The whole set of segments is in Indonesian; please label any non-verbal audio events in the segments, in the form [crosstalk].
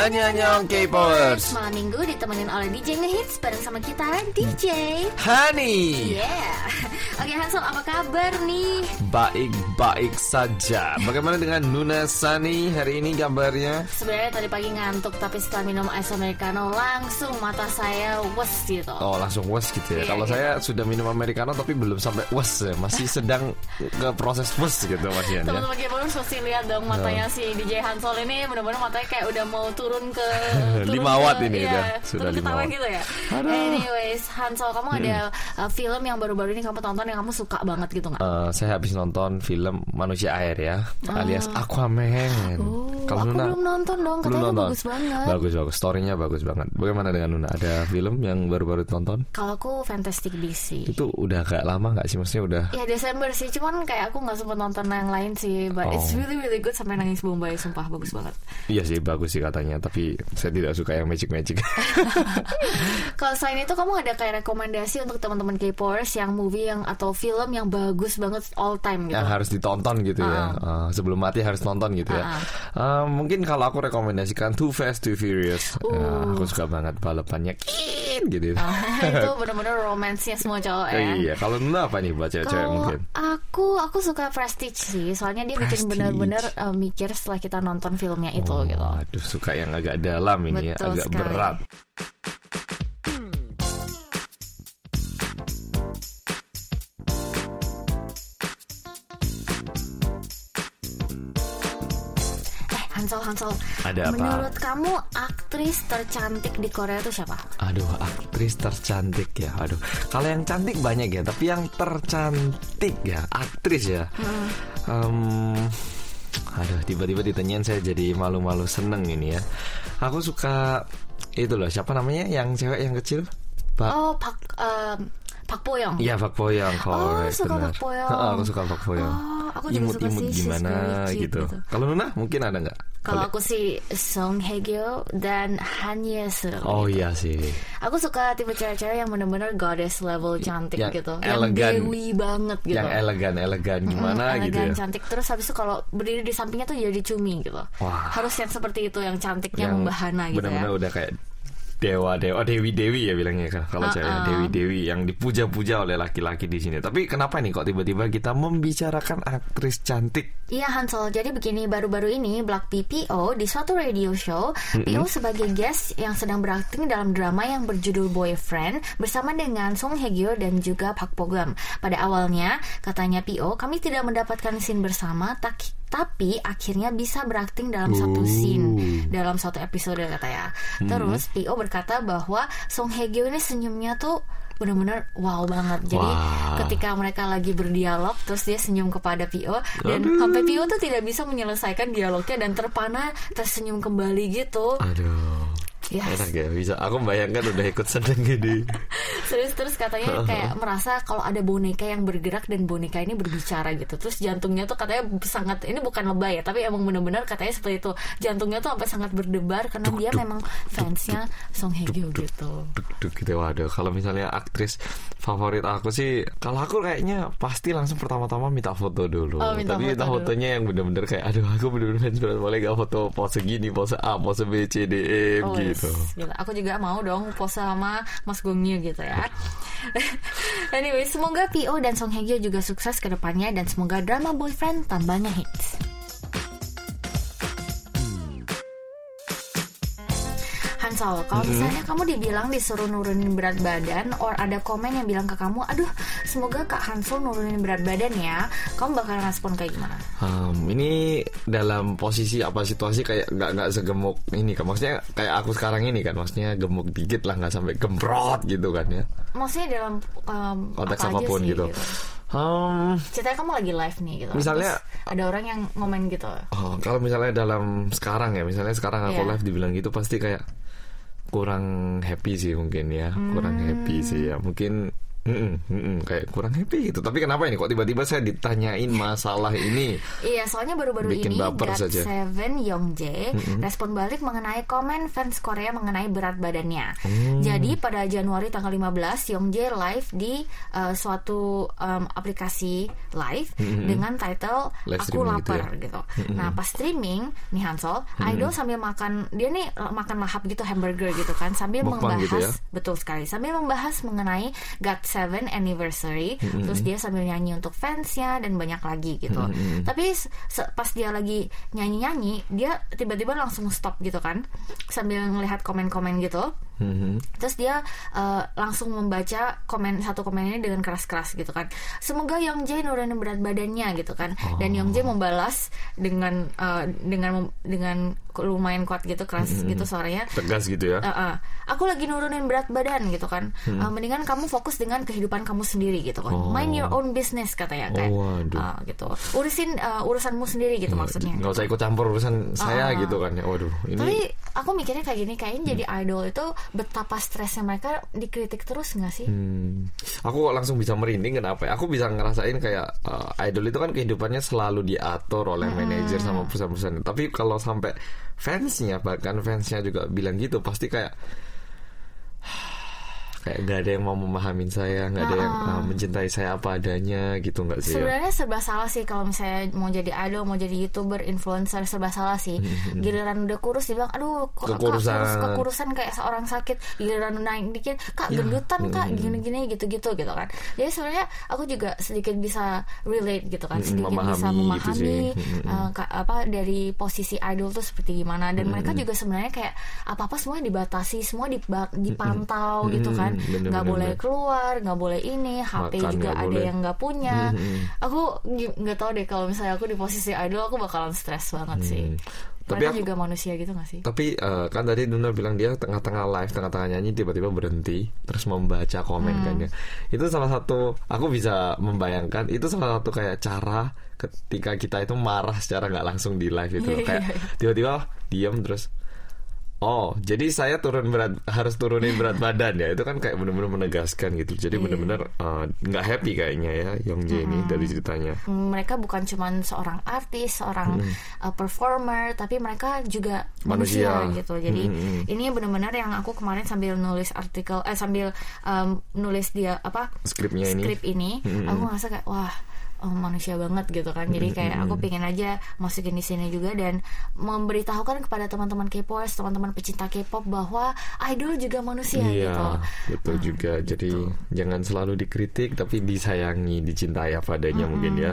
Annyeong K-Popers Malam minggu ditemenin oleh DJ Ngehits bareng sama kita DJ Honey. Yeah. [laughs] Oke Hansel apa kabar nih? Baik-baik saja. Bagaimana dengan Nuna Sani hari ini kabarnya? Sebenarnya tadi pagi ngantuk tapi setelah minum es americano langsung mata saya wes gitu. Oh langsung wes gitu ya. Iya, Kalau gitu. saya sudah minum americano tapi belum sampai wes ya. Masih [laughs] sedang ke proses wes gitu Mas Ian ya. Teman-teman K-popers pasti lihat dong matanya si DJ Hansol ini. Benar-benar matanya kayak udah mau turun ke [laughs] turun Lima ke- watt ini iya, udah. Sudah lima watt. gitu ya. Aduh. Hmm. Anyways, Hansol kamu ada uh, film yang baru-baru ini kamu tonton yang kamu suka banget gitu nggak? Eh, saya habis nonton film Manusia Air ya, alias Aquaman. Oh, Kalau aku Nuna belum nonton dong, katanya nonton. bagus banget. Bagus bagus, storynya bagus banget. Bagaimana dengan Nuna? Ada film yang baru-baru tonton? Kalau aku Fantastic Beasts Itu udah agak lama nggak sih? Maksudnya udah Ya Desember sih, cuman kayak aku nggak sempat nonton yang lain sih, but it's Oh. really really good sampai nangis bombay, sumpah bagus banget. Iya sih bagus sih katanya, tapi saya tidak suka yang magic-magic. [laughs] Kalau selain itu kamu ada kayak rekomendasi untuk teman-teman K-popers yang movie yang atau film yang bagus banget all time gitu? yang harus ditonton gitu ya. Eh, sebelum mati harus nonton gitu ya. Eh, mungkin kalau aku rekomendasikan Too Fast Too Furious. Ya, aku suka banget balapannya gitu. [laughs] itu benar-benar romansnya semua cowok ya. iya, kalau Nuna apa nih cewek-cewek Kalau mungkin? aku aku suka Prestige sih, soalnya dia bikin benar-benar uh, mikir setelah kita nonton filmnya itu Oh, gitu. Aduh, suka yang agak dalam ini ya, Betul agak sekali. berat. Eh Hansel Hansel, Ada apa? menurut kamu aktris tercantik di Korea itu siapa? Aduh, aktris tercantik ya. Aduh, kalau yang cantik banyak ya, tapi yang tercantik ya, aktris ya. Em, aduh, tiba-tiba ditanyain saya jadi malu-malu seneng ini ya. Aku suka itu loh, siapa namanya? Yang cewek yang kecil? Pak. Oh Pak um, Pak Boyong. Iya, Pak Boyong. Oh, correct, suka benar. Pak Boyong. Heeh, aku suka Pak Boyong. Oh, aku suka Imut-imut sih, she's gimana gitu. gitu. Kalau Nuna mungkin ada nggak? Kalau aku sih Song Hye Kyo dan Han Ye Seul. Oh iya sih. Aku suka tipe cewek-cewek yang bener-bener goddess level cantik Yang gitu, elegan. yang dewi banget gitu. Yang elegan, elegan gimana Mm, gitu elegan, ya. cantik terus habis itu kalau berdiri di sampingnya tuh jadi cumi gitu Wah. harus yang seperti itu yang cantiknya membahana gitu benar-benar ya udah kayak dewa dewa dewi dewi ya bilangnya kan kalau Uh-uh. saya. dewi dewi yang dipuja-puja oleh laki-laki di sini. Tapi kenapa nih kok tiba-tiba kita membicarakan aktris cantik? Iya Hansel, jadi begini baru-baru ini Black PPO di suatu radio show PO sebagai guest yang sedang berakting dalam drama yang berjudul Boyfriend bersama dengan Song Hye Kyo dan juga Park Bo Gum. Pada awalnya katanya PO kami tidak mendapatkan scene bersama tak- tapi akhirnya bisa berakting dalam satu scene dalam satu episode katanya. Terus PO berkata bahwa Song Hye Kyo ini senyumnya tuh benar-benar wow banget. Jadi Wah. ketika mereka lagi berdialog terus dia senyum kepada Pio dan sampai Pio tuh tidak bisa menyelesaikan dialognya dan terpana tersenyum kembali gitu. aduh Yes. enak ya bisa aku bayangkan udah ikut seneng gini Terus [laughs] terus katanya [laughs] kayak merasa kalau ada boneka yang bergerak dan boneka ini berbicara gitu. Terus jantungnya tuh katanya sangat ini bukan lebay ya, tapi emang benar-benar katanya seperti itu. Jantungnya tuh sampai sangat berdebar karena dia memang fansnya Song Hye Kyo gitu. duk duk gitu waduh kalau misalnya aktris favorit aku sih kalau aku kayaknya pasti langsung pertama-tama minta foto dulu Oh, minta tapi minta foto dulu. fotonya yang bener-bener kayak aduh aku bener-bener fans berat boleh gak foto pose gini pose A pose B C D E Oh, gitu yes. Gila, Aku juga mau dong pose sama Mas Gongyu gitu ya. [laughs] anyway, semoga PO dan Song Hye Kyo juga sukses ke depannya dan semoga drama boyfriend tambahnya hits. Hansol, kalau misalnya kamu dibilang disuruh nurunin berat badan, or ada komen yang bilang ke kamu, aduh, semoga Kak Hansol nurunin berat badan ya, kamu bakal respon kayak gimana? Um, ini dalam posisi apa situasi kayak nggak nggak segemuk ini kan? Maksudnya kayak aku sekarang ini kan? Maksudnya gemuk dikit lah nggak sampai gembrot gitu kan ya? Maksudnya dalam um, konteks apa apa pun sih, gitu. Um, ceritanya kamu lagi live nih gitu. Misalnya- Terus ada orang yang ngomen gitu. Oh, kalau misalnya dalam sekarang ya misalnya sekarang aku Iya. live dibilang gitu pasti kayak kurang happy sih mungkin ya kurang happy sih ya. Mungkin Mm -mm, mm kayak kurang happy gitu. Tapi kenapa ini kok tiba-tiba saya ditanyain masalah ini? iya, soalnya baru-baru ini baper saja. Seven Yongjae mm respon balik mengenai komen fans Korea mengenai berat badannya. mm. Jadi pada Januari tanggal 15 Yongjae live di uh, suatu um, aplikasi live mm dengan title live Aku gitu Lapar gitu. Ya? gitu. Mm Nah, pas streaming nih Hansol, mm idol sambil makan dia nih makan lahap gitu hamburger gitu kan sambil Bokbang membahas gitu ya? betul sekali. Sambil membahas mengenai guts 7 anniversary mm-hmm. terus dia sambil nyanyi untuk fansnya dan banyak lagi gitu mm-hmm. tapi pas dia lagi nyanyi nyanyi dia tiba-tiba langsung stop gitu kan sambil ngelihat komen-komen gitu Mhm. Terus dia uh, langsung membaca komen satu komen ini dengan keras-keras gitu kan. Semoga Youngjae nurunin berat badannya gitu kan. Dan Youngjae membalas dengan uh, dengan dengan lumayan kuat gitu keras gitu suaranya. Tegas gitu ya. Uh, uh, aku lagi nurunin berat badan gitu kan. Uh, mendingan kamu fokus dengan kehidupan kamu sendiri gitu kan. Mind your own business katanya kayak. Oh, waduh. uh, gitu. Urusin uh, urusanmu sendiri gitu maksudnya. Nggak usah ikut campur urusan saya gitu kan ya. Waduh, ini Tapi aku mikirnya kayak gini, kayaknya jadi idol itu betapa stresnya mereka dikritik terus nggak sih? Hmm, aku kok langsung bisa merinding kenapa ya? Aku bisa ngerasain kayak uh, idol itu kan kehidupannya selalu diatur oleh manajer sama perusahaan-perusahaan. Tapi kalau sampai fansnya bahkan fansnya juga bilang gitu pasti kayak kayak nggak ada yang mau memahamin saya, nggak ada yang uh, mencintai saya apa adanya gitu nggak sih ya? Sebenarnya serba salah sih kalau misalnya mau jadi idol, mau jadi youtuber, influencer serba salah sih. Giliran udah kurus dibilang, aduh kok kak Kekurusan. kurus kekurusan kayak seorang sakit. Giliran naik dikit, kak gendutan kak gini-gini gitu-gitu gitu kan. Jadi sebenarnya aku juga sedikit bisa relate gitu kan, sedikit bisa memahami gitu memahami sih. uh, ka- apa dari posisi idol tuh seperti gimana. Dan mereka juga sebenarnya kayak apa apa semua dibatasi, semua dipantau gitu kan, bener, nggak bener, boleh keluar, nggak boleh ini, HP Makan juga nggak ada boleh. yang nggak punya. Aku gi- nggak tahu deh kalau misalnya aku di posisi idol aku bakalan stres banget sih. Hmm. Tapi Mereka aku- juga manusia gitu gak sih? Tapi eh, kan tadi Nuna bilang dia tengah-tengah live, tengah-tengah nyanyi tiba-tiba berhenti terus membaca komen kan ya. Itu salah satu aku bisa membayangkan itu salah satu kayak cara ketika kita itu marah secara nggak langsung di live itu loh. kayak tiba-tiba diam terus Oh, jadi saya turun berat harus turunin berat [laughs] badan ya. Itu kan kayak benar-benar menegaskan gitu. Jadi benar-benar eh, nggak happy kayaknya ya Youngjae ini dari ceritanya. Mereka bukan cuman seorang artis, seorang uh, performer, tapi mereka juga Manusia. manusia, gitu. Jadi Hmm, ini benar-benar yang aku kemarin sambil nulis artikel, eh sambil um, nulis dia apa Skripnya ini. skrip ini, aku ngerasa kayak wah oh, manusia banget gitu kan. Jadi kayak aku pengen aja masukin di sini juga dan memberitahukan kepada teman-teman K-popers, teman-teman pecinta K-pop bahwa idol juga manusia Iya, gitu. betul juga. Jadi jangan selalu dikritik tapi disayangi, dicintai apa adanya mungkin ya.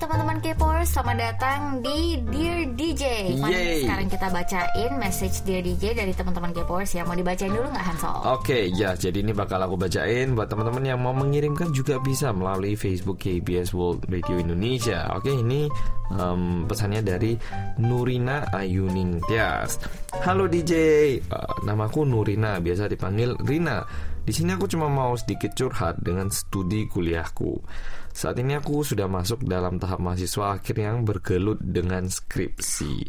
Teman-teman K-popers, selamat datang di Dear DJ. Mari sekarang kita bacain message Dear DJ dari teman-teman K-popers ya. Mau dibacain dulu nggak Hansol? Oke, ya jadi ini bakal aku bacain buat teman-teman yang mau mengirimkan juga bisa melalui Facebook KBS World Radio Indonesia. Oke, ini em, pesannya dari Nurina Ayuning Tias. Halo DJ, Eh, namaku Nurina, biasa dipanggil Rina. Di sini aku cuma mau sedikit curhat dengan studi kuliahku. Saat ini aku sudah masuk dalam tahap mahasiswa akhir yang bergelut dengan skripsi.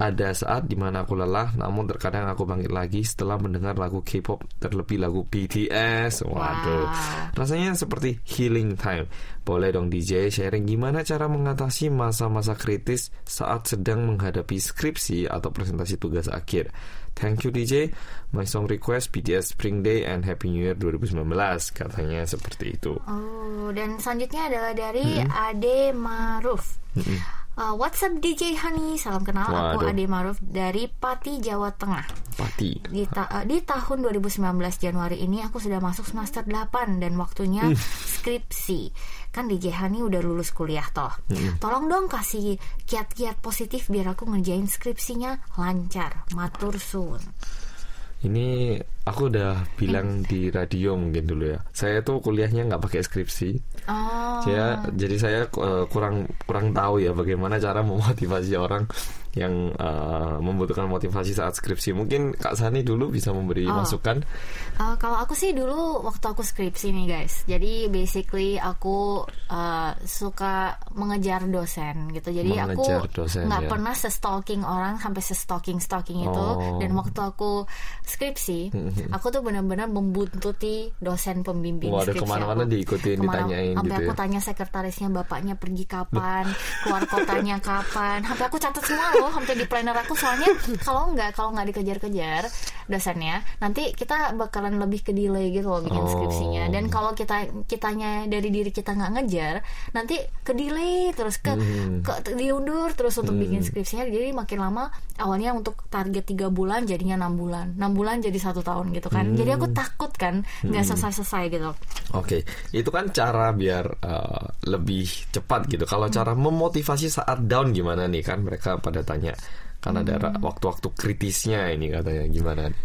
Ada saat di mana aku lelah, namun terkadang aku bangkit lagi setelah mendengar lagu K-pop, terlebih lagu BTS. Waduh, rasanya seperti healing time. Boleh dong DJ sharing gimana cara mengatasi masa-masa kritis saat sedang menghadapi skripsi atau presentasi tugas akhir. Thank you DJ. My song request BTS Spring Day and Happy New Year 2019 katanya seperti itu. Oh, dan selanjutnya adalah dari Ade Maruf. Uh, what's up DJ Honey? Salam kenal, aku Waduh. Ade Maruf dari Pati, Jawa Tengah. Pati. Di, ta- uh, di tahun 2019 Januari ini aku sudah masuk semester 8 dan waktunya skripsi. Kan DJ Hani udah lulus kuliah toh. Tolong dong kasih kiat-kiat positif biar aku ngerjain skripsinya lancar. Matur suwun. Ini aku udah bilang di radio mungkin dulu ya. Saya tuh kuliahnya nggak pakai skripsi. Oh. Saya jadi saya eh, kurang kurang tahu ya bagaimana cara memotivasi orang yang uh, membutuhkan motivasi saat skripsi. Mungkin Kak Sani dulu bisa memberi Oh. masukan. Uh, kalau aku sih dulu waktu aku skripsi nih guys, jadi basically aku uh, suka mengejar dosen gitu. Jadi Mengejar aku nggak ya. pernah se-stalking orang sampai se-stalking stalking itu. Oh. Dan waktu aku skripsi, aku tuh benar-benar membuntuti dosen pembimbing Waduh, skripsi ke mana-mana aku. diikutin, Kemana- ditanyain sampai gitu aku ya. tanya sekretarisnya bapaknya pergi kapan, [laughs] keluar kotanya kapan. Sampai aku catat semua loh, sampai di planner aku soalnya kalau nggak kalau nggak dikejar-kejar dosennya, nanti kita bakalan lebih ke delay gitu loh bikin Oh. skripsinya. Dan kalau kita kitanya dari diri kita nggak ngejar, nanti ke delay terus ke, Hmm. ke diundur terus untuk bikin skripsinya. Jadi makin lama awalnya untuk target tiga bulan jadinya enam bulan, enam bulan jadi satu tahun gitu kan. Jadi Hmm. aku takut kan nggak selesai-selesai gitu. Oke, itu kan cara biar uh, lebih cepat gitu. Kalau cara memotivasi saat down gimana nih kan mereka pada tanya kan ada ra- waktu-waktu kritisnya ini katanya gimana? nih?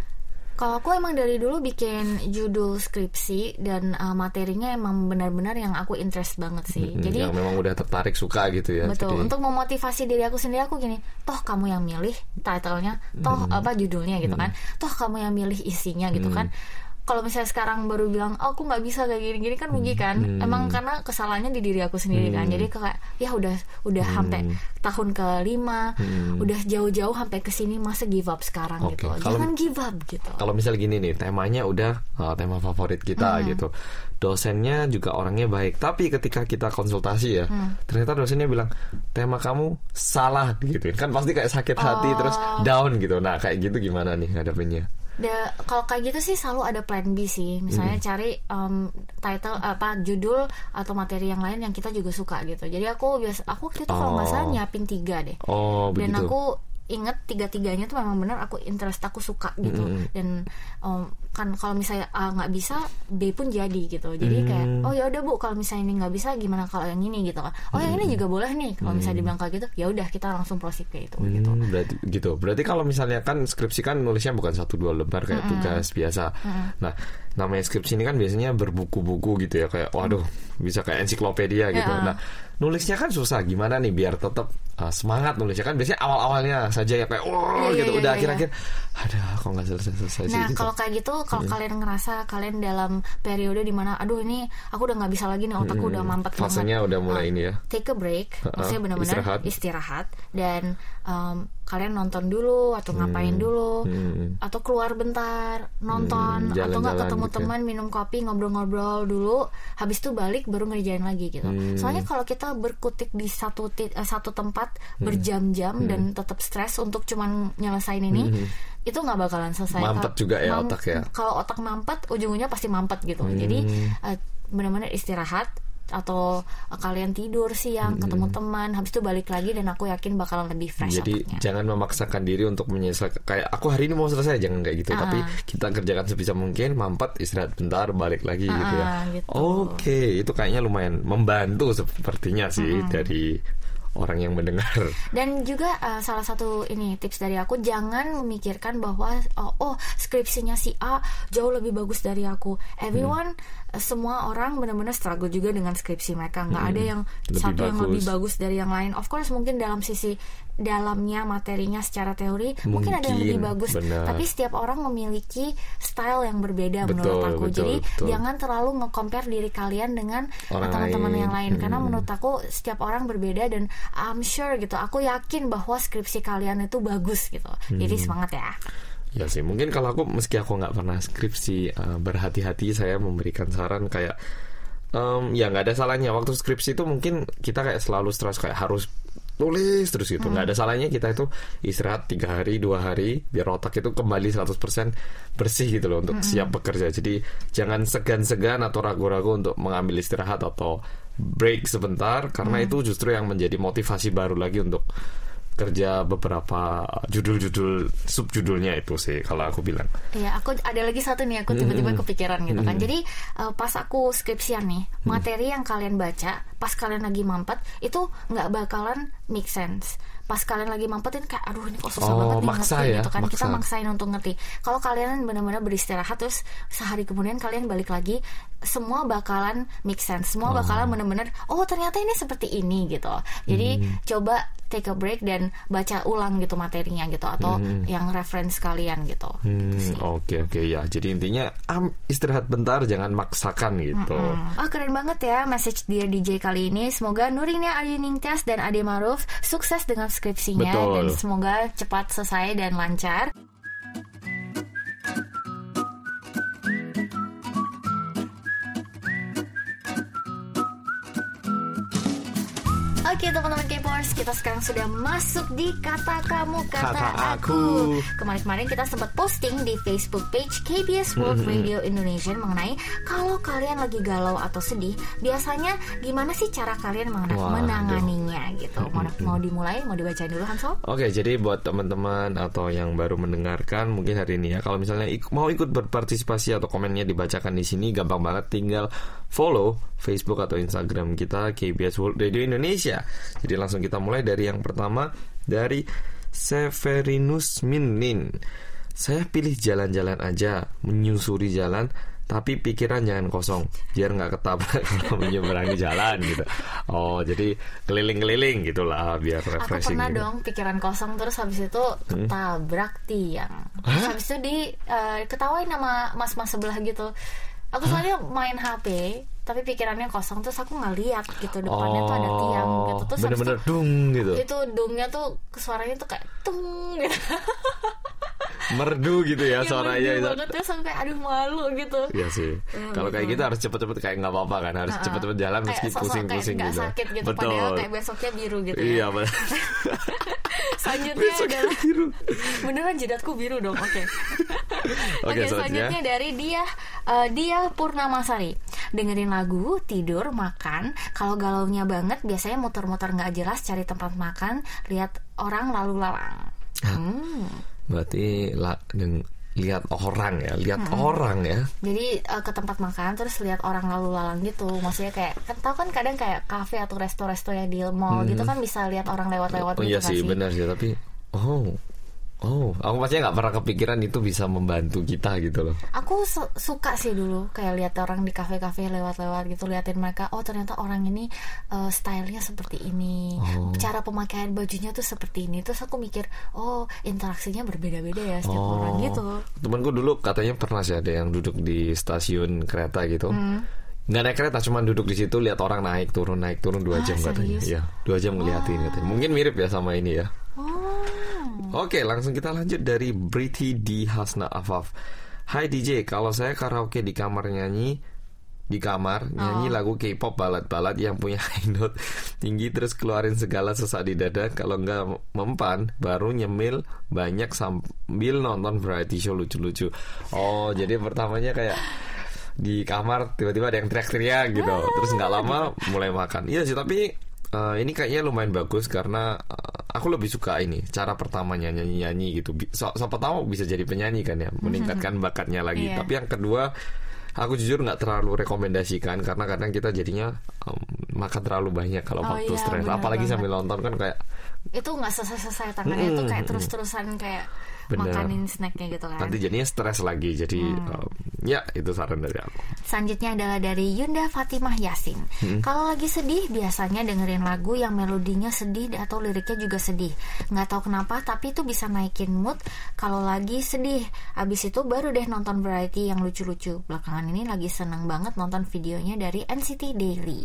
Kalau aku emang dari dulu bikin judul skripsi dan uh, materinya emang benar-benar yang aku interest banget sih. Hmm, Jadi yang memang udah tertarik suka gitu ya. betul Jadi- untuk memotivasi diri aku sendiri aku gini, toh kamu yang milih title-nya, toh Hmm. apa judulnya gitu kan, toh kamu yang milih isinya gitu kan. Kalau misalnya sekarang baru bilang, oh, aku nggak bisa kayak gini-gini kan rugi kan? Hmm. Emang karena kesalahannya di diri aku sendiri kan. Jadi kayak ya udah udah Hmm. sampai tahun kelima, udah jauh-jauh sampai ke sini masa give up sekarang Oke, gitu. kalau- Jangan give up gitu. Kalau misal gini nih, temanya udah uh, tema favorit kita gitu. Dosennya juga orangnya baik, tapi ketika kita konsultasi ya, ternyata dosennya bilang tema kamu salah gitu. Kan pasti kayak sakit hati terus down gitu. Nah, kayak gitu gimana nih ngadepinnya? Da- kalau kayak gitu sih selalu ada plan B sih. Misalnya Hmm. cari um, title apa judul atau materi yang lain yang kita juga suka gitu. Jadi aku biasa aku waktu itu kalau nggak salah Oh. nyiapin tiga deh. Oh, Dan begitu. aku inget tiga-tiganya tuh memang benar aku interest aku suka gitu. Dan um, kan kalau misalnya A nggak bisa B pun jadi gitu. Jadi kayak oh ya udah bu kalau misalnya ini nggak bisa gimana kalau yang ini gitu kan. Oh yang ini juga boleh nih. Kalau misalnya dibilang kayak gitu ya udah kita langsung proceed kayak itu gitu. Hmm, berarti gitu. Berarti kalau misalnya kan skripsi kan nulisnya bukan satu dua lembar kayak tugas biasa. Nah, namanya skripsi ini kan biasanya berbuku-buku gitu ya kayak waduh bisa kayak ensiklopedia gitu. Ya. Nah, nulisnya kan susah. Gimana nih biar tetap uh, semangat nulisnya kan biasanya awal-awalnya saja ya kayak oh iya, gitu. iya, Udah iya. akhir-akhir ada kok nggak selesai-selesai sih Nah gitu. kalau kayak gitu, kalau kalian ngerasa kalian dalam periode di mana, aduh ini aku udah nggak bisa lagi nih otakku udah mampet banget. Fasenya udah mulai Ah, ini ya. Take a break, maksudnya benar-benar istirahat. istirahat. dan um, kalian nonton dulu atau ngapain dulu Hmm. atau keluar bentar nonton Hmm, atau nggak ketemu gitu ya. teman minum kopi ngobrol-ngobrol dulu habis itu balik baru ngerjain lagi gitu Hmm. soalnya kalau kita berkutik di satu tit- eh, satu tempat Hmm. berjam-jam dan tetap stres untuk cuman nyelesain ini itu nggak bakalan selesai Hmm. Mampet juga ya mam- otak ya. kalau otak mampet ujung-ujungnya pasti mampet gitu jadi Hmm. eh, benar-benar istirahat atau eh, kalian tidur siang ketemu teman habis itu balik lagi dan aku yakin bakalan lebih fresh Jadi otaknya. jangan memaksakan diri untuk menyelesaikan kayak aku hari ini mau selesai jangan kayak gitu tapi kita kerjakan sebisa mungkin mampet istirahat bentar balik lagi gitu ya. Ah, gitu. Oke, itu kayaknya lumayan membantu sepertinya sih dari orang yang mendengar. Dan juga uh, salah satu ini tips dari aku jangan memikirkan bahwa oh, oh skripsinya si A jauh lebih bagus dari aku. Everyone uh, semua orang benar-benar struggle juga dengan skripsi mereka. nggak ada yang Lebih satu yang lebih bagus. bagus dari yang lain. Of course mungkin dalam sisi dalamnya materinya secara teori mungkin, ada yang Mungkin, lebih bagus. benar. Tapi setiap orang memiliki style yang berbeda Betul, menurut aku. betul, Jadi betul. jangan terlalu nge-compare diri kalian dengan Orang teman-teman yang lain karena Hmm. menurut aku setiap orang berbeda dan I'm sure gitu aku yakin bahwa skripsi kalian itu bagus gitu jadi Hmm. semangat ya Ya sih, mungkin kalau aku meski aku nggak pernah skripsi eh, berhati-hati saya memberikan saran kayak em, ya nggak ada salahnya waktu skripsi itu mungkin kita kayak selalu stres kayak harus tulis terus gitu. Nggak ada salahnya kita itu istirahat tiga hari dua hari biar otak itu kembali 100% bersih gitu loh untuk siap bekerja. Jadi jangan segan-segan atau ragu-ragu untuk mengambil istirahat atau break sebentar karena itu justru yang menjadi motivasi baru lagi untuk kerja beberapa judul-judul subjudulnya itu sih kalau aku bilang. Iya, aku ada lagi satu nih aku tiba-tiba kepikiran gitu kan. Jadi eh, pas aku skripsian nih, materi yang kalian baca pas kalian lagi mampet itu nggak bakalan make sense. Pas kalian lagi mampetin kayak aduh ini kok susah Oh, banget nih maksa ngerti ya, gitu kan. Kita maksa. maksain untuk ngerti. Kalau kalian benar-benar beristirahat terus sehari kemudian kalian balik lagi semua bakalan make sense. Semua bakalan benar-benar oh ternyata ini seperti ini gitu. Jadi Hmm. coba take a break dan baca ulang gitu materinya gitu atau yang reference kalian gitu. Hmm, oke oke ya. Jadi intinya am, istirahat bentar, jangan maksakan gitu. Oh keren banget ya message Dear DJ kali ini. Semoga Nurina Ayu Ningtyas dan Ade Maruf sukses dengan skripsinya Betul. dan semoga cepat selesai dan lancar. Oke teman-teman K-popers, kita sekarang sudah masuk di kata kamu kata, Kata aku. Kemarin-kemarin kita sempat posting di Facebook page KBS World Radio Indonesia mengenai kalau kalian lagi galau atau sedih, biasanya gimana sih cara kalian mengena- Waduh. menanganinya gitu. Mau, mau dimulai, mau dibacain dulu Hansol? Oke, jadi buat teman-teman atau yang baru mendengarkan mungkin hari ini ya, kalau misalnya ik- mau ikut berpartisipasi atau komennya dibacakan di sini, gampang banget tinggal follow Facebook atau Instagram kita KBS World Radio Indonesia. Jadi langsung kita mulai dari yang pertama dari Severinus Minin. Saya pilih jalan-jalan aja, menyusuri jalan, tapi pikiran jangan kosong, biar nggak ketabrak [laughs] kalau menyeberangi jalan gitu. Oh, jadi keliling-keliling gitulah, biar Aku refreshing. pernah gitu. dong pikiran kosong terus habis itu ketabrak tiang. Terus habis itu di eh, ketawain sama mas-mas sebelah gitu. Aku soalnya main HP tapi pikirannya kosong terus aku nggak lihat gitu depannya tuh ada tiang gitu terus Oh, bener-bener itu, dung gitu, itu dungnya tuh suaranya tuh kayak tung gitu. [laughs] merdu gitu ya Yang suaranya. merdu itu. banget ya sampai aduh malu gitu. Iya sih. Kalau kayak gitu harus cepet-cepet kayak nggak apa-apa kan, harus cepet-cepet jalan meski pusing-pusing gitu. sakit gitu Betul. padahal kayak besoknya biru gitu Iya, ya. benar. [laughs] Selanjutnya Besoknya adalah biru. Beneran jidatku biru dong. Oke. [laughs] Oke, Oke, selanjutnya. selanjutnya dari dia eh, dia Purnamasari. Dengerin lagu, tidur, makan. Kalau galaunya banget biasanya muter-muter nggak jelas cari tempat makan, lihat orang lalu lalang. Hmm. Berarti la, deng, lihat orang ya, lihat orang ya. Jadi eh, ke tempat makan terus lihat orang lalu lalang gitu. Maksudnya kayak kan tau kan kadang kayak kafe atau resto-resto yang di mall gitu kan bisa lihat orang lewat-lewat Hmm. Oh gitu iya sih, benar sih, tapi oh. Oh, aku pastinya nggak pernah kepikiran itu bisa membantu kita gitu loh. Aku su- suka sih dulu kayak lihat orang di kafe-kafe lewat-lewat gitu liatin mereka oh ternyata orang ini eh, stylenya seperti ini Oh. cara pemakaian bajunya tuh seperti ini terus aku mikir oh interaksinya berbeda-beda ya setiap Oh. orang gitu Temanku dulu katanya pernah sih ada yang duduk di stasiun kereta gitu. Hmm. Nggak naik kereta, cuma duduk di situ lihat orang naik turun naik turun dua Ah, jam katanya. serius? Iya, dua jam ngeliatin katanya. Mungkin mirip ya sama ini ya. Oh Oke, langsung kita lanjut dari Briti di Hasna Afaf. Hai DJ, kalau saya karaoke di kamar nyanyi di kamar nyanyi lagu K-pop balad-balad yang punya [laughs] high note tinggi terus keluarin segala sesak di dada kalau nggak mempan baru nyemil banyak sambil nonton variety show lucu-lucu. Oh, jadi pertamanya kayak di kamar tiba-tiba ada yang teriak-teriak gitu. Terus nggak lama mulai makan. Iya sih, tapi eh, ini kayaknya lumayan bagus karena eh, aku lebih suka ini cara pertamanya nyanyi-nyanyi gitu. So, siapa tahu bisa jadi penyanyi kan ya, meningkatkan bakatnya lagi. Iya. Tapi yang kedua Aku jujur nggak terlalu rekomendasikan karena kadang kita jadinya em, makan terlalu banyak kalau Oh waktu iya, stres. Apalagi banget. sambil nonton kan kayak itu nggak selesai-selesai tangannya itu kayak terus-terusan kayak Bener. makanin snacknya gitu kan nanti jadinya stres lagi. Jadi em, ya itu saran dari aku. Selanjutnya adalah dari Yunda Fatimah Yasin. Kalau lagi sedih, biasanya dengerin lagu yang melodinya sedih atau liriknya juga sedih. Nggak tahu kenapa, tapi itu bisa naikin mood kalau lagi sedih. Abis itu baru deh nonton variety yang lucu-lucu. Belakangan ini lagi seneng banget nonton videonya dari NCT Daily.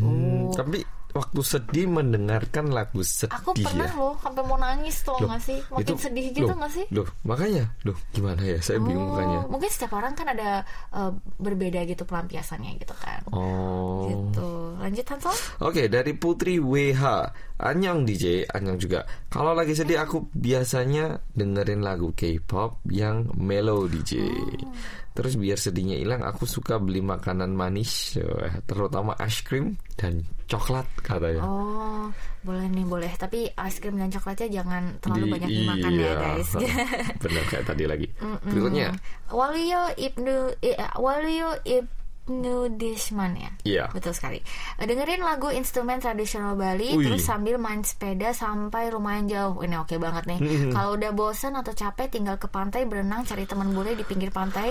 Oh. Tapi waktu sedih mendengarkan lagu sedih Aku pernah ya. loh sampai mau nangis tuh nggak sih? Makin itu- sedih gitu nggak sih? Loh, makanya, loh gimana ya? Saya bingung Oh, makanya. mungkin setiap orang kan ada eh, berbeda gitu pelampiasannya gitu kan. Oh. Gitu. Lanjut Hansel? Oke, dari Putri WH. Anyong DJ, Anyong juga. Kalau lagi sedih aku biasanya dengerin lagu K-pop yang mellow DJ. Terus biar sedihnya hilang, aku suka beli makanan manis, eh, terutama es krim dan coklat katanya. Oh, boleh nih boleh. Tapi es krim dan coklatnya jangan terlalu Di- banyak dimakan ya iya, guys. [laughs] Benar kayak tadi lagi. Berikutnya, Waluyo Ibnu eh, Waluyo Ibnu Dishman ya. Iya. Betul sekali. Eh, Dengerin lagu instrumen tradisional Bali Wih. terus sambil main sepeda sampai lumayan jauh. Ini oke banget nih. Kalau udah bosan atau capek tinggal ke pantai berenang cari teman bule di pinggir pantai.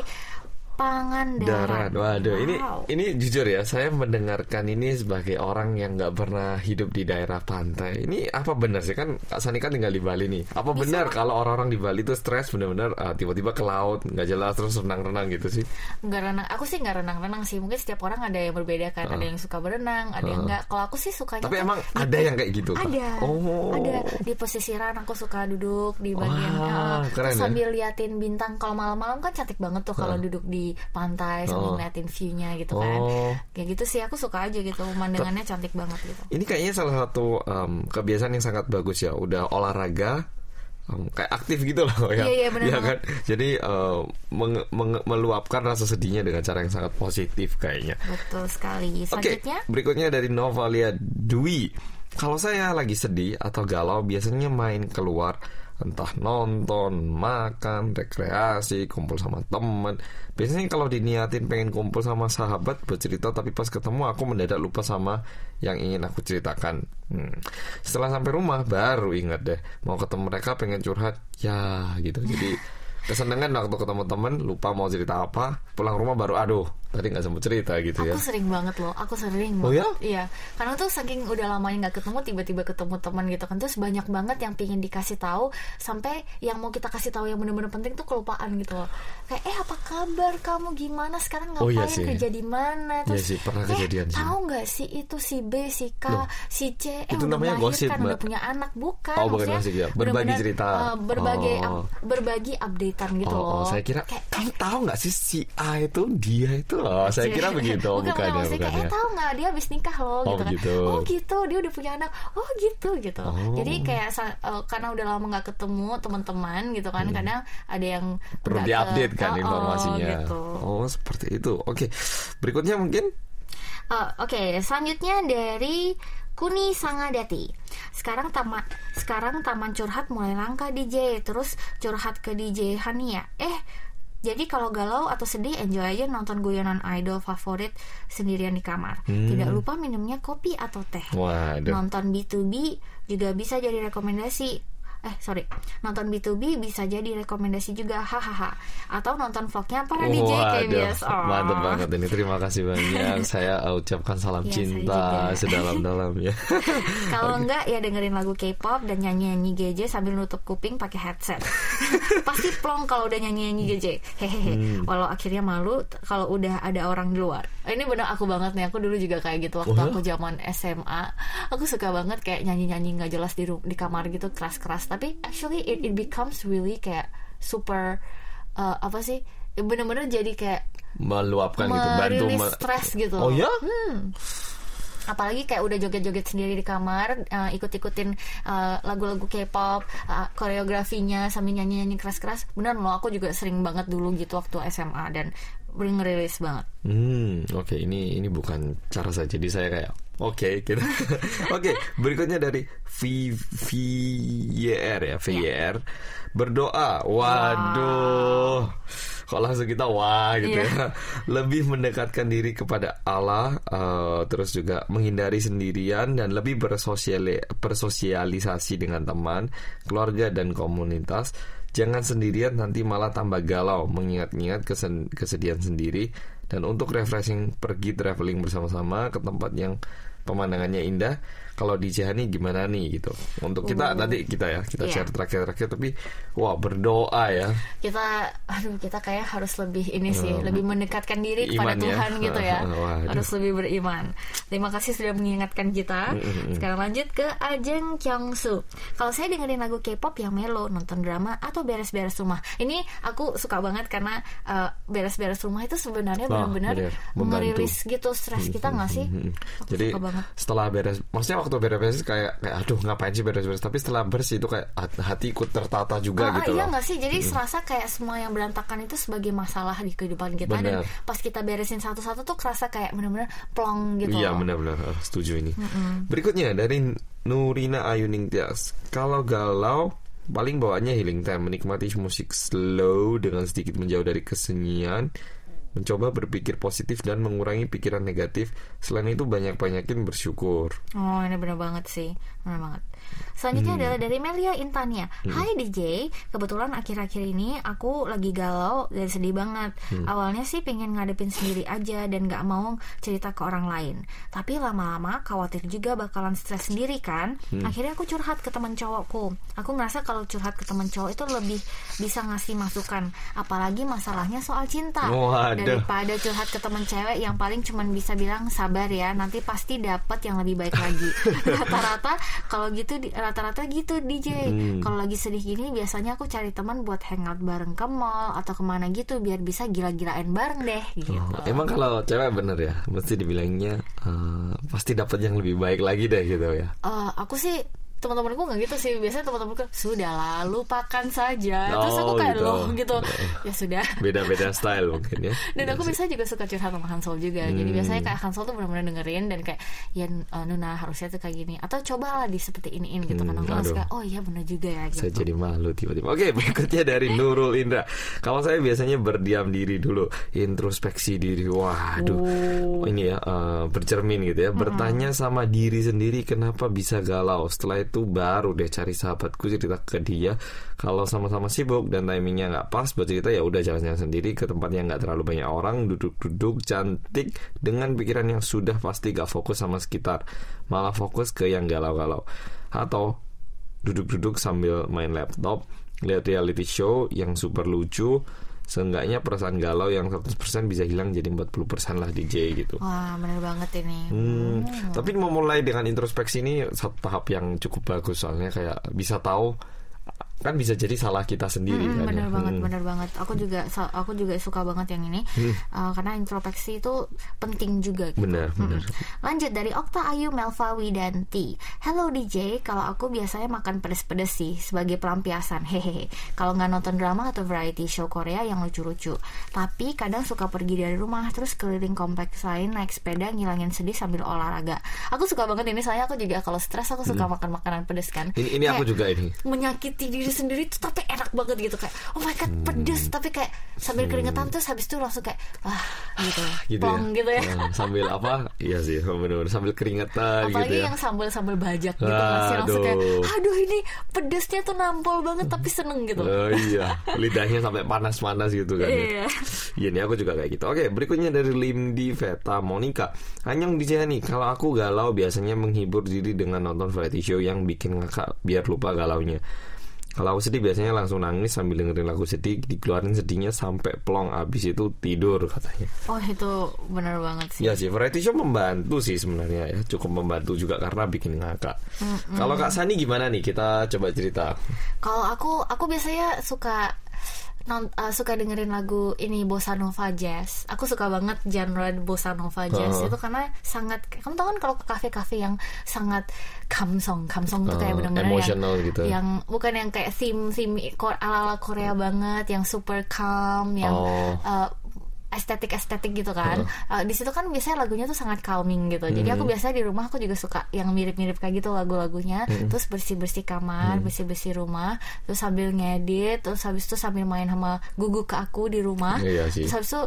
Lapangan darat. darat. Waduh, ini Wow. ini jujur ya, saya mendengarkan ini sebagai orang yang nggak pernah hidup di daerah pantai. Ini apa benar sih kan Kak Sani kan tinggal di Bali nih. Apa benar kalau orang-orang di Bali itu stres benar-benar ah, tiba-tiba ke laut nggak jelas terus renang-renang gitu sih? nggak renang aku sih nggak renang-renang sih mungkin setiap orang ada yang berbeda kan ada yang suka berenang ada yang nggak kalau aku sih sukanya Tapi emang di- ada yang kayak gitu? Ada Oh. ada di pesisiran aku suka duduk di bagian Wah, eh, keren ya. sambil liatin bintang kalau malam-malam kan cantik banget tuh kalau duduk di pantai sambil Oh. ngeliatin view-nya gitu kan Oh. kayak gitu sih aku suka aja gitu pemandangannya cantik banget gitu Ini kayaknya salah satu em, kebiasaan yang sangat bagus ya. Udah olahraga em, kayak aktif gitu loh ya. Iya, iya, benar banget. kan? Jadi menge- menge- meluapkan rasa sedihnya dengan cara yang sangat positif kayaknya. betul sekali selanjutnya berikutnya dari Novalia Dwi. Kalau saya lagi sedih atau galau, biasanya main keluar, entah nonton, makan, rekreasi, kumpul sama teman. Biasanya kalau diniatin pengen kumpul sama sahabat, bercerita, tapi pas ketemu aku mendadak lupa sama yang ingin aku ceritakan. Hmm. Setelah sampai rumah, baru ingat deh, mau ketemu mereka pengen curhat, ya gitu. Jadi [laughs] kesenangan waktu ketemu teman, lupa mau cerita apa, pulang rumah baru aduh, tadi nggak sempat cerita gitu ya. Aku sering banget loh, aku sering Oh banget. ya? Iya, karena tuh saking udah lamanya nggak ketemu, tiba-tiba ketemu teman gitu kan, terus banyak banget yang pingin dikasih tahu, sampai yang mau kita kasih tahu yang bener-bener penting tuh kelupaan gitu loh. Kayak eh apa kabar kamu gimana sekarang Oh, ngapain iya sih. kerja di mana? Iya sih, pernah eh, kejadian sih. Tahu nggak sih itu si B, si K, Loh, si C, eh itu udah namanya gosip, melahirkan, udah punya anak, bukan? Oh, bukan gosip ya. Berbagi cerita. eh, berbagi Oh. up- berbagi updatean gitu oh, loh. oh, saya kira Kayak, kamu tahu nggak sih si A itu dia itu loh. [laughs] Saya kira begitu, bukan, bukan, bukan, ya, maksudnya bukan kayak, ya. eh tahu nggak dia habis nikah loh Oh, gitu kan begitu. oh gitu dia udah punya anak oh gitu gitu Oh. jadi kayak eh, karena udah lama nggak ketemu teman-teman gitu kan kadang ada yang Hmm. Perlu diupdate kan Oh, oh, informasinya. gitu. Oh, seperti itu. Oke. Berikutnya mungkin Eh, Oke, selanjutnya dari Kuni Sangadati. Sekarang taman sekarang taman curhat mulai langka DJ, terus curhat ke DJ Hania. Eh, jadi kalau galau atau sedih enjoy aja nonton guyonan idol favorit sendirian di kamar. Tidak lupa minumnya kopi atau teh. waduh. Nonton B2B juga bisa jadi rekomendasi. Eh sorry, nonton B2B bisa jadi rekomendasi juga, hahaha. Atau nonton vlognya para DJ kayak Waduh, biasa. Oh. mantep banget ini. Terima kasih banyak. [laughs] saya ucapkan salam Iya, saya cinta sedalam-dalamnya. [laughs] Kalau enggak ya dengerin lagu K-pop dan nyanyi-nyanyi GJ sambil nutup kuping pakai headset. [laughs] Pasti plong kalau udah nyanyi-nyanyi GJ. Hehehe. Hmm. Walau akhirnya malu kalau udah ada orang di luar. Ini bener aku banget nih. Aku dulu juga kayak gitu waktu Oh, ya? aku zaman SMA. Aku suka banget kayak nyanyi-nyanyi nggak jelas di di kamar gitu keras-keras. Tapi actually it, it becomes really kayak super uh, apa sih? Bener-bener jadi kayak Meluapkan gitu, bantu stres gitu. Oh ya? apalagi kayak udah joget-joget sendiri di kamar uh, ikut-ikutin uh, lagu-lagu K-pop uh, koreografinya sambil nyanyi-nyanyi keras-keras bener loh aku juga sering banget dulu gitu waktu SMA dan ngerilis banget Hmm, oke ini ini bukan cara saya. Jadi saya kayak oke gitu. [laughs] oke, berikutnya dari V VYR ya, VYR. Berdoa. Waduh. Kok langsung kita wah gitu Iya. ya. [laughs] Lebih mendekatkan diri kepada Allah, eh, terus juga menghindari sendirian dan lebih bersosiali- bersosialisasi dengan teman, keluarga dan komunitas. Jangan sendirian nanti malah tambah galau mengingat-ingat kesen- kesedihan sendiri dan untuk refreshing pergi traveling bersama-sama ke tempat yang pemandangannya indah. Kalau di Jihani gimana nih gitu. Untuk kita nanti kita ya kita Iya. share terakhir-terakhir tapi wah berdoa ya. kita aduh kita kayak harus lebih ini sih lebih mendekatkan diri kepada Iman ya. Tuhan gitu ya [laughs] Waduh. harus lebih beriman terima kasih sudah mengingatkan kita sekarang lanjut ke Ajeng Kyungsu kalau saya dengerin lagu K-pop yang melo nonton drama atau beres-beres rumah ini aku suka banget karena uh, beres-beres rumah itu sebenarnya Wah, benar-benar merilis gitu stres kita nggak sih Hmm. Aku Jadi setelah beres, maksudnya waktu beres-beres kayak kayak aduh ngapain sih beres-beres. Tapi setelah bersih itu kayak hat- hati ikut tertata juga Ah, gitu iya loh. nggak sih jadi serasa kayak semua yang berantakan itu sebagai masalah di kehidupan kita dan Bener. pas kita beresin satu-satu tuh kerasa kayak bener-bener plong gitu Iya eh, setuju ini. Berikutnya dari Nurina Ayuning Tias. Kalau galau paling bawaannya healing time, menikmati musik slow dengan sedikit menjauh dari kesunyian mencoba berpikir positif dan mengurangi pikiran negatif. Selain itu banyak-banyakin bersyukur. Oh ini benar banget sih Benar banget. Selanjutnya adalah dari Melia Intania. Hai DJ Kebetulan akhir-akhir ini Aku lagi galau dan sedih banget. Awalnya sih pengen ngadepin sendiri aja Dan gak mau cerita ke orang lain. Tapi lama-lama khawatir juga bakalan stres sendiri kan? Akhirnya aku curhat ke teman cowokku. Aku ngerasa kalau curhat ke teman cowok itu lebih Bisa ngasih masukan. Apalagi masalahnya soal cinta. Waduh. Daripada curhat ke teman cewek Yang paling cuman bisa bilang sabar ya Nanti pasti dapat yang lebih baik lagi. [laughs] Rata-rata kalau gitu di- rata-rata gitu DJ Kalau lagi sedih gini biasanya aku cari teman buat hangout bareng ke mall Atau ke mana gitu Biar bisa gila-gilain bareng deh gitu. Oh, emang kalau cewek bener ya, mesti dibilangnya eh, pasti dapat yang lebih baik lagi deh gitu ya. Eh, aku sih teman-temanku nggak gitu sih biasanya teman-temanku sudah lah lupakan saja terus aku Oh, kayak gitu. loh gitu ya sudah Beda-beda style mungkin ya. [laughs] dan aku biasanya juga suka curhat sama Hansol juga jadi Hmm. biasanya kayak Hansol tuh benar-benar dengerin dan kayak ya uh, Nuna harusnya tuh kayak gini atau cobalah di seperti iniin gitu kan Hmm, aku aduh. kayak oh iya benar juga ya gitu Saya jadi malu tiba-tiba. Oke, berikutnya dari Nurul Indra. Kalau saya biasanya berdiam diri dulu, introspeksi diri. Waduh, Oh. ini ya eh, bercermin gitu ya. Bertanya sama diri sendiri kenapa bisa galau. Setelah itu baru deh cari sahabatku cerita ke dia. Kalau sama-sama sibuk dan timingnya nggak pas buat cerita ya udah jalan-jalan sendiri ke tempat yang nggak terlalu banyak orang, duduk-duduk cantik dengan pikiran yang sudah pasti gak fokus sama sekitar, malah fokus ke yang galau-galau. Atau duduk-duduk sambil main laptop, lihat reality show yang super lucu, seenggaknya perasaan galau yang 100% bisa hilang jadi 40% lah DJ gitu. wah benar banget ini Hmm, tapi memulai dengan introspeksi ini satu tahap yang cukup bagus soalnya kayak bisa tahu kan bisa jadi salah kita sendiri Mm, kan. bener ya. banget, Hmm. bener banget. Aku juga, aku juga suka banget yang ini, Uh, karena introspeksi itu penting juga. Gitu. Benar, benar. Lanjut dari Okta Ayu Melva Widanti. Hello DJ, kalau aku biasanya makan pedes-pedes sih sebagai pelampiasan. Hehehe. Kalau nggak nonton drama atau variety show Korea yang lucu-lucu. Tapi kadang suka pergi dari rumah terus keliling kompleks lain naik sepeda ngilangin sedih sambil olahraga. Aku suka banget ini soalnya aku juga kalau stres aku suka makan makanan pedes kan. Ini ini aku juga ini. menyakiti diri sendiri tuh tapi enak banget gitu kayak oh my god pedes tapi kayak sambil keringetan terus habis itu langsung kayak ah gitu, Gitu plong ya. gitu ya Eh, sambil apa? Iya sih, benar-benar sambil keringetan apalagi gitu ya. yang sambal sambal bajak gitu masih langsung kayak Aduh. ini pedesnya tuh nampol banget tapi seneng gitu Oh iya, lidahnya sampai panas-panas gitu kan. Iya. Iya nih aku juga kayak gitu. Oke, berikutnya dari Limdi Veta Monica. Anyong DJ nih, kalau aku galau biasanya menghibur diri dengan nonton variety show yang bikin ngakak biar lupa galaunya. Kalau aku sedih biasanya langsung nangis sambil dengerin lagu sedih, dikeluarin sedihnya sampai plong abis itu tidur katanya. oh itu bener banget sih Ya sih, variety show membantu sih sebenarnya ya, cukup membantu juga karena bikin ngakak. Kalau Kak Sani gimana nih? Kita coba cerita. Kalau aku aku biasanya suka non, uh, suka dengerin lagu ini bossa nova jazz. Aku suka banget genre bossa nova jazz Uh-huh. itu karena sangat kamu tahu kan kalau ke kafe-kafe yang sangat kamsong, kamsong tuh kayak Uh, benar-benar yang, gitu. yang bukan yang kayak theme theme ala-ala Korea banget, yang super calm, yang Oh. uh, estetik estetik gitu kan. Uh, di situ kan biasanya lagunya tuh sangat calming gitu. Jadi aku biasanya di rumah aku juga suka yang mirip-mirip kayak gitu lagu-lagunya. Terus bersih-bersih kamar bersih-bersih rumah. Terus sambil ngedit terus habis itu sambil main sama gugu ke aku di rumah. Iya sih. terus habis itu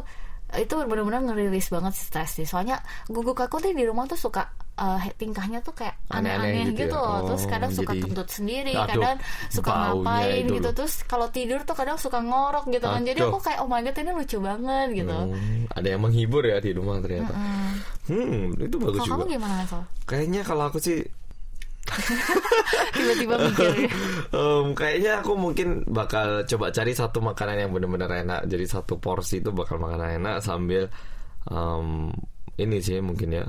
itu benar-benar ngerilis banget stres sih. Soalnya gugu aku tuh di rumah tuh suka uh, tingkahnya tuh kayak Aneh-aneh gitu gitu, ya? terus Oh, kadang suka jadi- kentut sendiri Aduh, kadang suka ngapain itu gitu loh. terus kalau tidur tuh kadang suka ngorok gitu kan jadi aku kayak oh my god ini lucu banget gitu Hmm, ada yang menghibur ya di rumah ternyata. Hmm, itu bagus kamu juga. gimana Sol? Kayaknya kalau aku sih [laughs] tiba-tiba mikir ya. [laughs] em, kayaknya aku mungkin bakal coba cari satu makanan yang benar-benar enak. Jadi satu porsi itu bakal makanan enak sambil em, ini sih mungkin ya.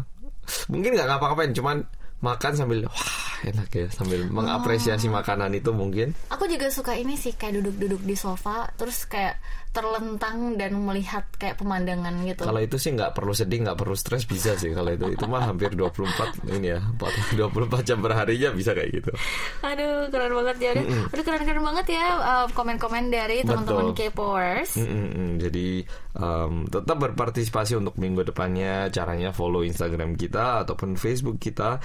Mungkin nggak ngapa-ngapain, cuman makan sambil wah enak ya sambil mengapresiasi makanan itu mungkin. aku juga suka ini sih kayak duduk-duduk di sofa terus kayak terlentang dan melihat kayak pemandangan gitu Kalau itu sih nggak perlu sedih, nggak perlu stres bisa sih kalau itu. Itu mah hampir 24 ini ya, 24 [laughs] jam perharinya bisa kayak gitu. Aduh keren banget ya Aduh, aduh, keren-keren banget ya uh, komen-komen dari teman-teman Betul. K-popers Mm, mm, mm. Jadi em, tetap berpartisipasi untuk minggu depannya. Caranya follow Instagram kita ataupun Facebook kita.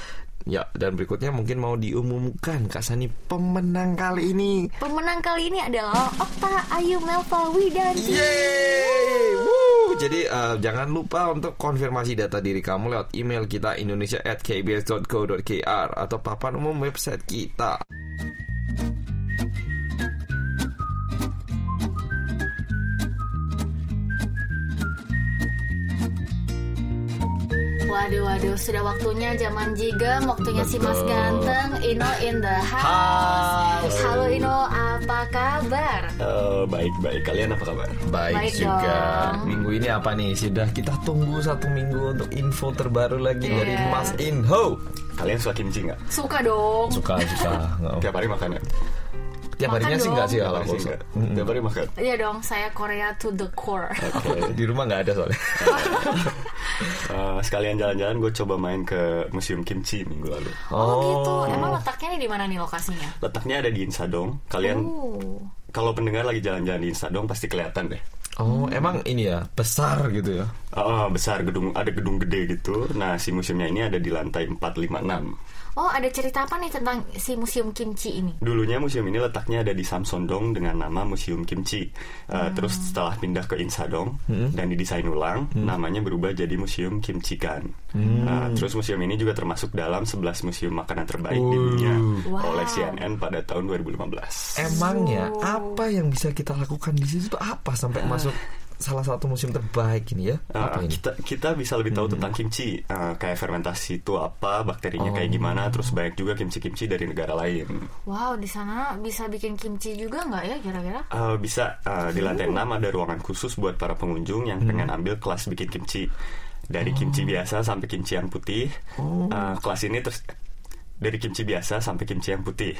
Ya, dan berikutnya mungkin mau diumumkan Kak Sani pemenang kali ini. Pemenang kali ini adalah Okta Ayu Melva Widanti Yeay! Woo! Jadi uh, jangan lupa untuk konfirmasi data diri kamu lewat email kita indonesia@kbs.co.kr atau papan umum website kita. Waduh, waduh, sudah waktunya zaman jigem, waktunya si Mas Ganteng, Ino in the house. Halo Ino, apa kabar? Uh, baik baik kalian apa kabar? Baik, Baik juga. dong. Minggu ini apa nih? Sudah kita tunggu satu minggu untuk info terbaru lagi dari Yes. Mas Inho. Kalian suka kimchi nggak? Suka dong. Suka suka. [laughs] Tiap hari makan ya? Tiap harinya sih nggak dong. sih kalau aku? Tiap hari makan. Iya dong, saya Korea to the core. Oke. di rumah nggak ada soalnya. [laughs] Uh, sekalian jalan-jalan gue coba main ke museum kimchi minggu lalu. Oh, gitu. Emang letaknya di mana nih lokasinya? Letaknya ada di Insadong. Kalian Oh. kalau pendengar lagi jalan-jalan di Insadong pasti kelihatan deh. Oh, emang ini ya besar gitu ya? Oh, besar gedung ada gedung gede gitu. Nah, si museumnya ini ada di lantai 456. Oh, ada cerita apa nih tentang si museum kimchi ini? Dulunya museum ini letaknya ada di Samsondong dengan nama Museum Kimchi. Uh, Terus setelah pindah ke Insadong dan didesain ulang, namanya berubah jadi Museum Kimchi Kan. Uh, terus museum ini juga termasuk dalam 11 museum makanan terbaik di dunia Wow. oleh CNN pada tahun 2015. Emangnya apa yang bisa kita lakukan di situ tuh apa sampai masuk salah satu museum terbaik ini ya? Uh, Apa ini? kita kita bisa lebih tahu tentang kimchi, Uh, kayak fermentasi itu apa, bakterinya kayak gimana, terus banyak juga kimchi-kimchi dari negara lain. Wow, di sana bisa bikin kimchi juga nggak ya kira-kira? Uh, bisa uh, di lantai 6 ada ruangan khusus buat para pengunjung yang pengen ambil kelas bikin kimchi. Dari kimchi biasa sampai kimchi yang putih. Uh, kelas ini terus dari kimchi biasa sampai kimchi yang putih.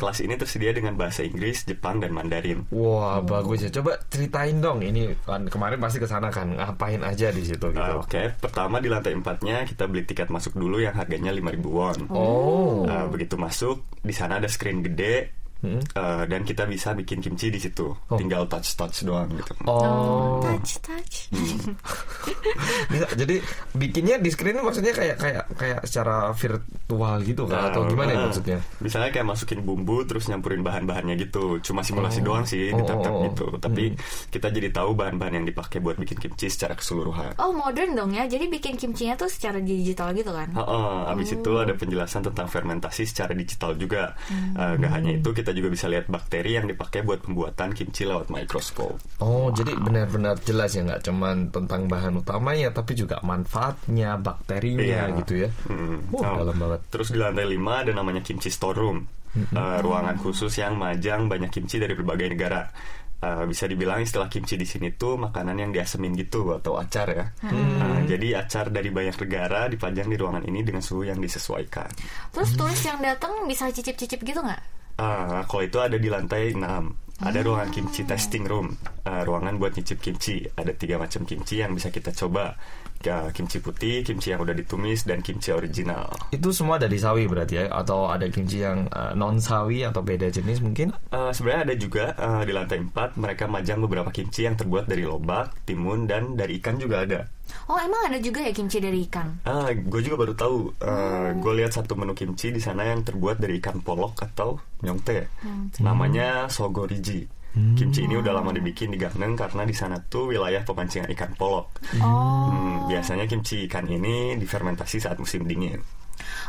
Kelas ini tersedia dengan bahasa Inggris, Jepang, dan Mandarin. Wah bagus ya. Coba ceritain dong. Ini kan kemarin pasti ke sana kan. Ngapain aja di situ gitu? Uh, Oke, pertama di lantai empatnya kita beli tiket masuk dulu yang harganya 5.000 won. Oh. Uh, begitu masuk, di sana ada screen gede. Uh, dan kita bisa bikin kimchi di situ. Tinggal touch touch doang gitu. Oh. Touch, touch. [laughs] Bisa, jadi bikinnya di screen maksudnya kayak kayak kayak secara virtual gitu kan atau Nah, gimana ya uh, maksudnya? Misalnya kayak masukin bumbu terus nyampurin bahan-bahannya gitu. Cuma simulasi doang sih Oh, ditap-tap oh, oh. gitu. Tapi kita jadi tahu bahan-bahan yang dipakai buat bikin kimchi secara keseluruhan. Oh, modern dong ya. Jadi bikin kimchinya tuh secara digital gitu kan? Heeh, abis itu ada penjelasan tentang fermentasi secara digital juga. Eh, Nggak hanya itu, kita juga bisa lihat bakteri yang dipakai buat pembuatan kimchi lewat mikroskop. Oh, jadi benar-benar jelas ya nggak cuman tentang bahan utamanya tapi juga manfaatnya, bakterinya Iya. gitu ya. Mm. Wah, Oh, dalam banget. Terus di lantai 5 ada namanya kimchi storeroom. Eh, ruangan khusus yang majang banyak kimchi dari berbagai negara. Eh, bisa dibilang istilah kimchi di sini tuh makanan yang diasemin gitu atau acar ya. Eh, jadi acar dari banyak negara dipajang di ruangan ini dengan suhu yang disesuaikan. Terus turis yang datang bisa cicip-cicip gitu nggak? Ah, kalau itu ada di lantai 6 Ada ruangan kimchi testing room. Ah, Ruangan buat nyicip kimchi. Ada tiga macam kimchi yang bisa kita coba Ya, Kimchi putih, kimchi yang udah ditumis, dan kimchi original Itu semua dari sawi berarti ya atau ada kimchi yang non sawi atau beda jenis mungkin? Ah, Sebenarnya ada juga ah, di lantai 4 Mereka majang beberapa kimchi yang terbuat dari lobak, timun, dan dari ikan juga ada Oh, emang ada juga ya kimchi dari ikan? Ah, gue juga baru tahu. gue lihat satu menu kimchi di sana yang terbuat dari ikan polok atau nyongte. Namanya sogoriji. Kimchi ini udah lama dibikin di Gangneng karena di sana tuh wilayah pemancingan ikan polok. Oh. Hmm, biasanya kimchi ikan ini difermentasi saat musim dingin.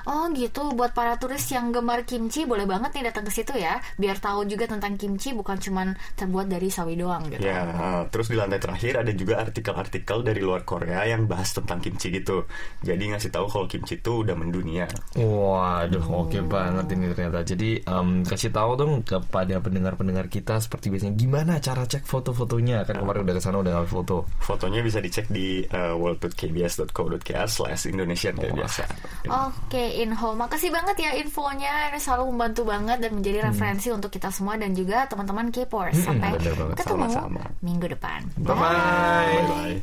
Oh gitu, buat para turis yang gemar kimchi boleh banget nih datang ke situ ya, biar tahu juga tentang kimchi bukan cuman terbuat dari sawi doang gitu. Ya, ah, terus di lantai terakhir ada juga artikel-artikel dari luar Korea yang bahas tentang kimchi gitu. Jadi ngasih tahu kalau kimchi itu udah mendunia. Waduh, oke banget ini ternyata. Jadi em, kasih tahu dong kepada pendengar-pendengar kita seperti biasanya gimana cara cek foto-fotonya kan kemarin udah ke sana udah ngambil foto. Fotonya bisa dicek di uh, world.kbs.co.kr slash Indonesian kayak biasa. Oke, Inho, makasih banget ya infonya. Ini selalu membantu banget dan menjadi referensi untuk kita semua dan juga teman-teman K-popers. Sampai bener banget. ketemu Sama-sama. minggu depan. Bye bye.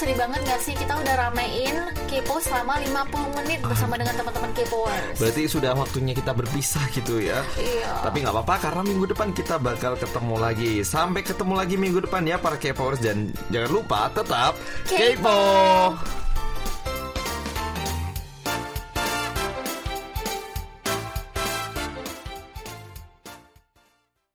Sedih banget gak sih? Kita udah ramein K-pop selama 50 menit bersama dengan teman-teman K-popers. Berarti sudah waktunya kita berpisah gitu ya. Iya. Tapi nggak apa-apa karena minggu depan kita bakal ketemu lagi. Sampai ketemu lagi minggu depan ya para K-popers dan jangan lupa tetap K-pop. K-pop.